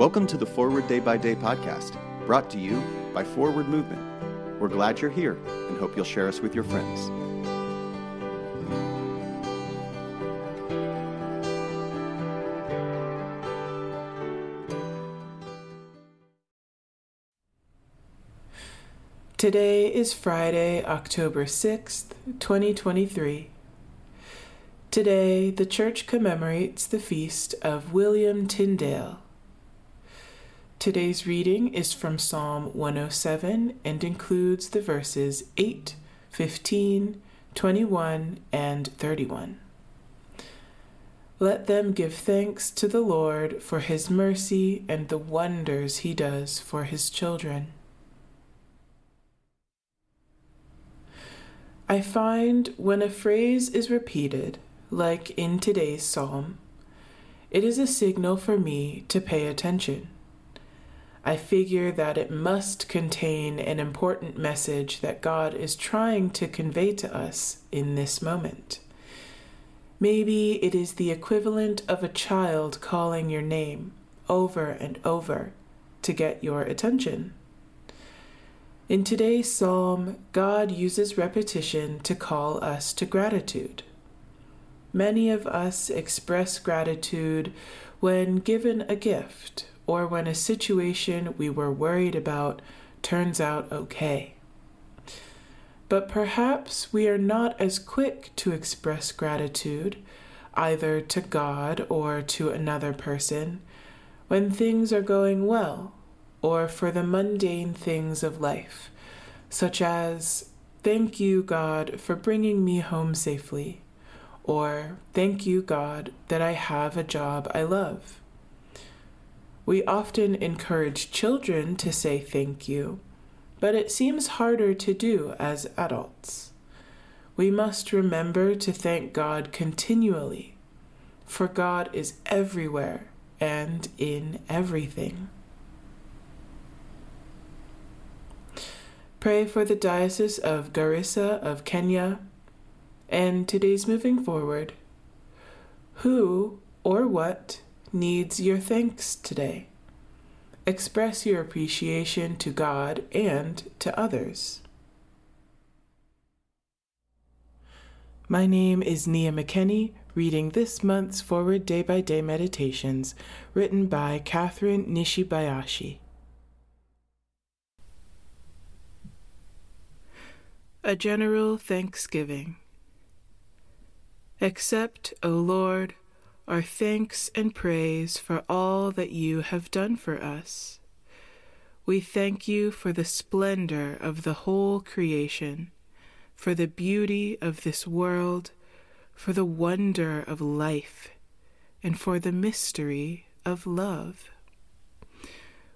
Welcome to the Forward Day by Day podcast, brought to you by Forward Movement. We're glad you're here and hope you'll share us with your friends. Today is Friday, October 6th, 2023. Today, the church commemorates the feast of William Tyndale. Today's reading is from Psalm 107 and includes the verses 8, 15, 21, and 31. Let them give thanks to the Lord for his mercy and the wonders he does for his children. I find when a phrase is repeated, like in today's psalm, it is a signal for me to pay attention. I figure that it must contain an important message that God is trying to convey to us in this moment. Maybe it is the equivalent of a child calling your name over and over to get your attention. In today's psalm, God uses repetition to call us to gratitude. Many of us express gratitude when given a gift or when a situation we were worried about turns out okay. But perhaps we are not as quick to express gratitude, either to God or to another person, when things are going well or for the mundane things of life, such as, Thank you, God, for bringing me home safely, or Thank you, God, that I have a job I love. We often encourage children to say thank you, but it seems harder to do as adults. We must remember to thank God continually, for God is everywhere and in everything. Pray for the Diocese of Garissa of Kenya. And today's moving forward. Who or what needs your thanks today? Express your appreciation to God and to others. My name is Nia McKenney, reading this month's Forward Day by Day Meditations written by Kathryn Nishibayashi. A General Thanksgiving. Accept, O Lord, our thanks and praise for all that you have done for us. We thank you for the splendor of the whole creation, for the beauty of this world, for the wonder of life, and for the mystery of love.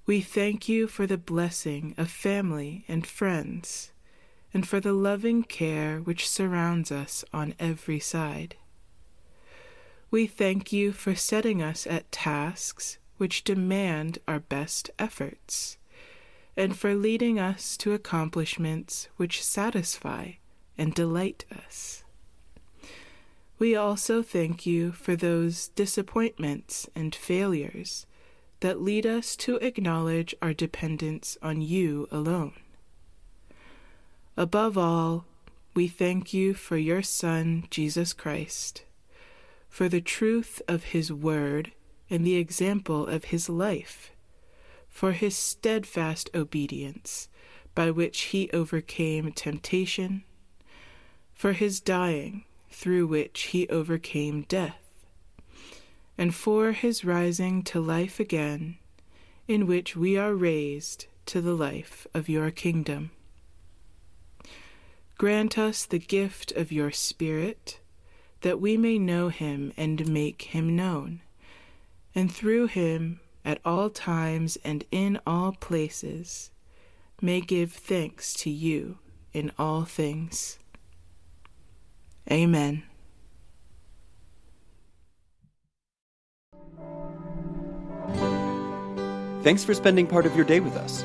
We thank you for the blessing of family and friends and for the loving care which surrounds us on every side. We thank you for setting us at tasks which demand our best efforts, and for leading us to accomplishments which satisfy and delight us. We also thank you for those disappointments and failures that lead us to acknowledge our dependence on you alone. Above all, we thank you for your Son, Jesus Christ, for the truth of his word and the example of his life, for his steadfast obedience by which he overcame temptation, for his dying through which he overcame death, and for his rising to life again, in which we are raised to the life of your kingdom. Grant us the gift of your Spirit, that we may know him and make him known, and through him, at all times and in all places, may give thanks to you in all things. Amen. Thanks for spending part of your day with us.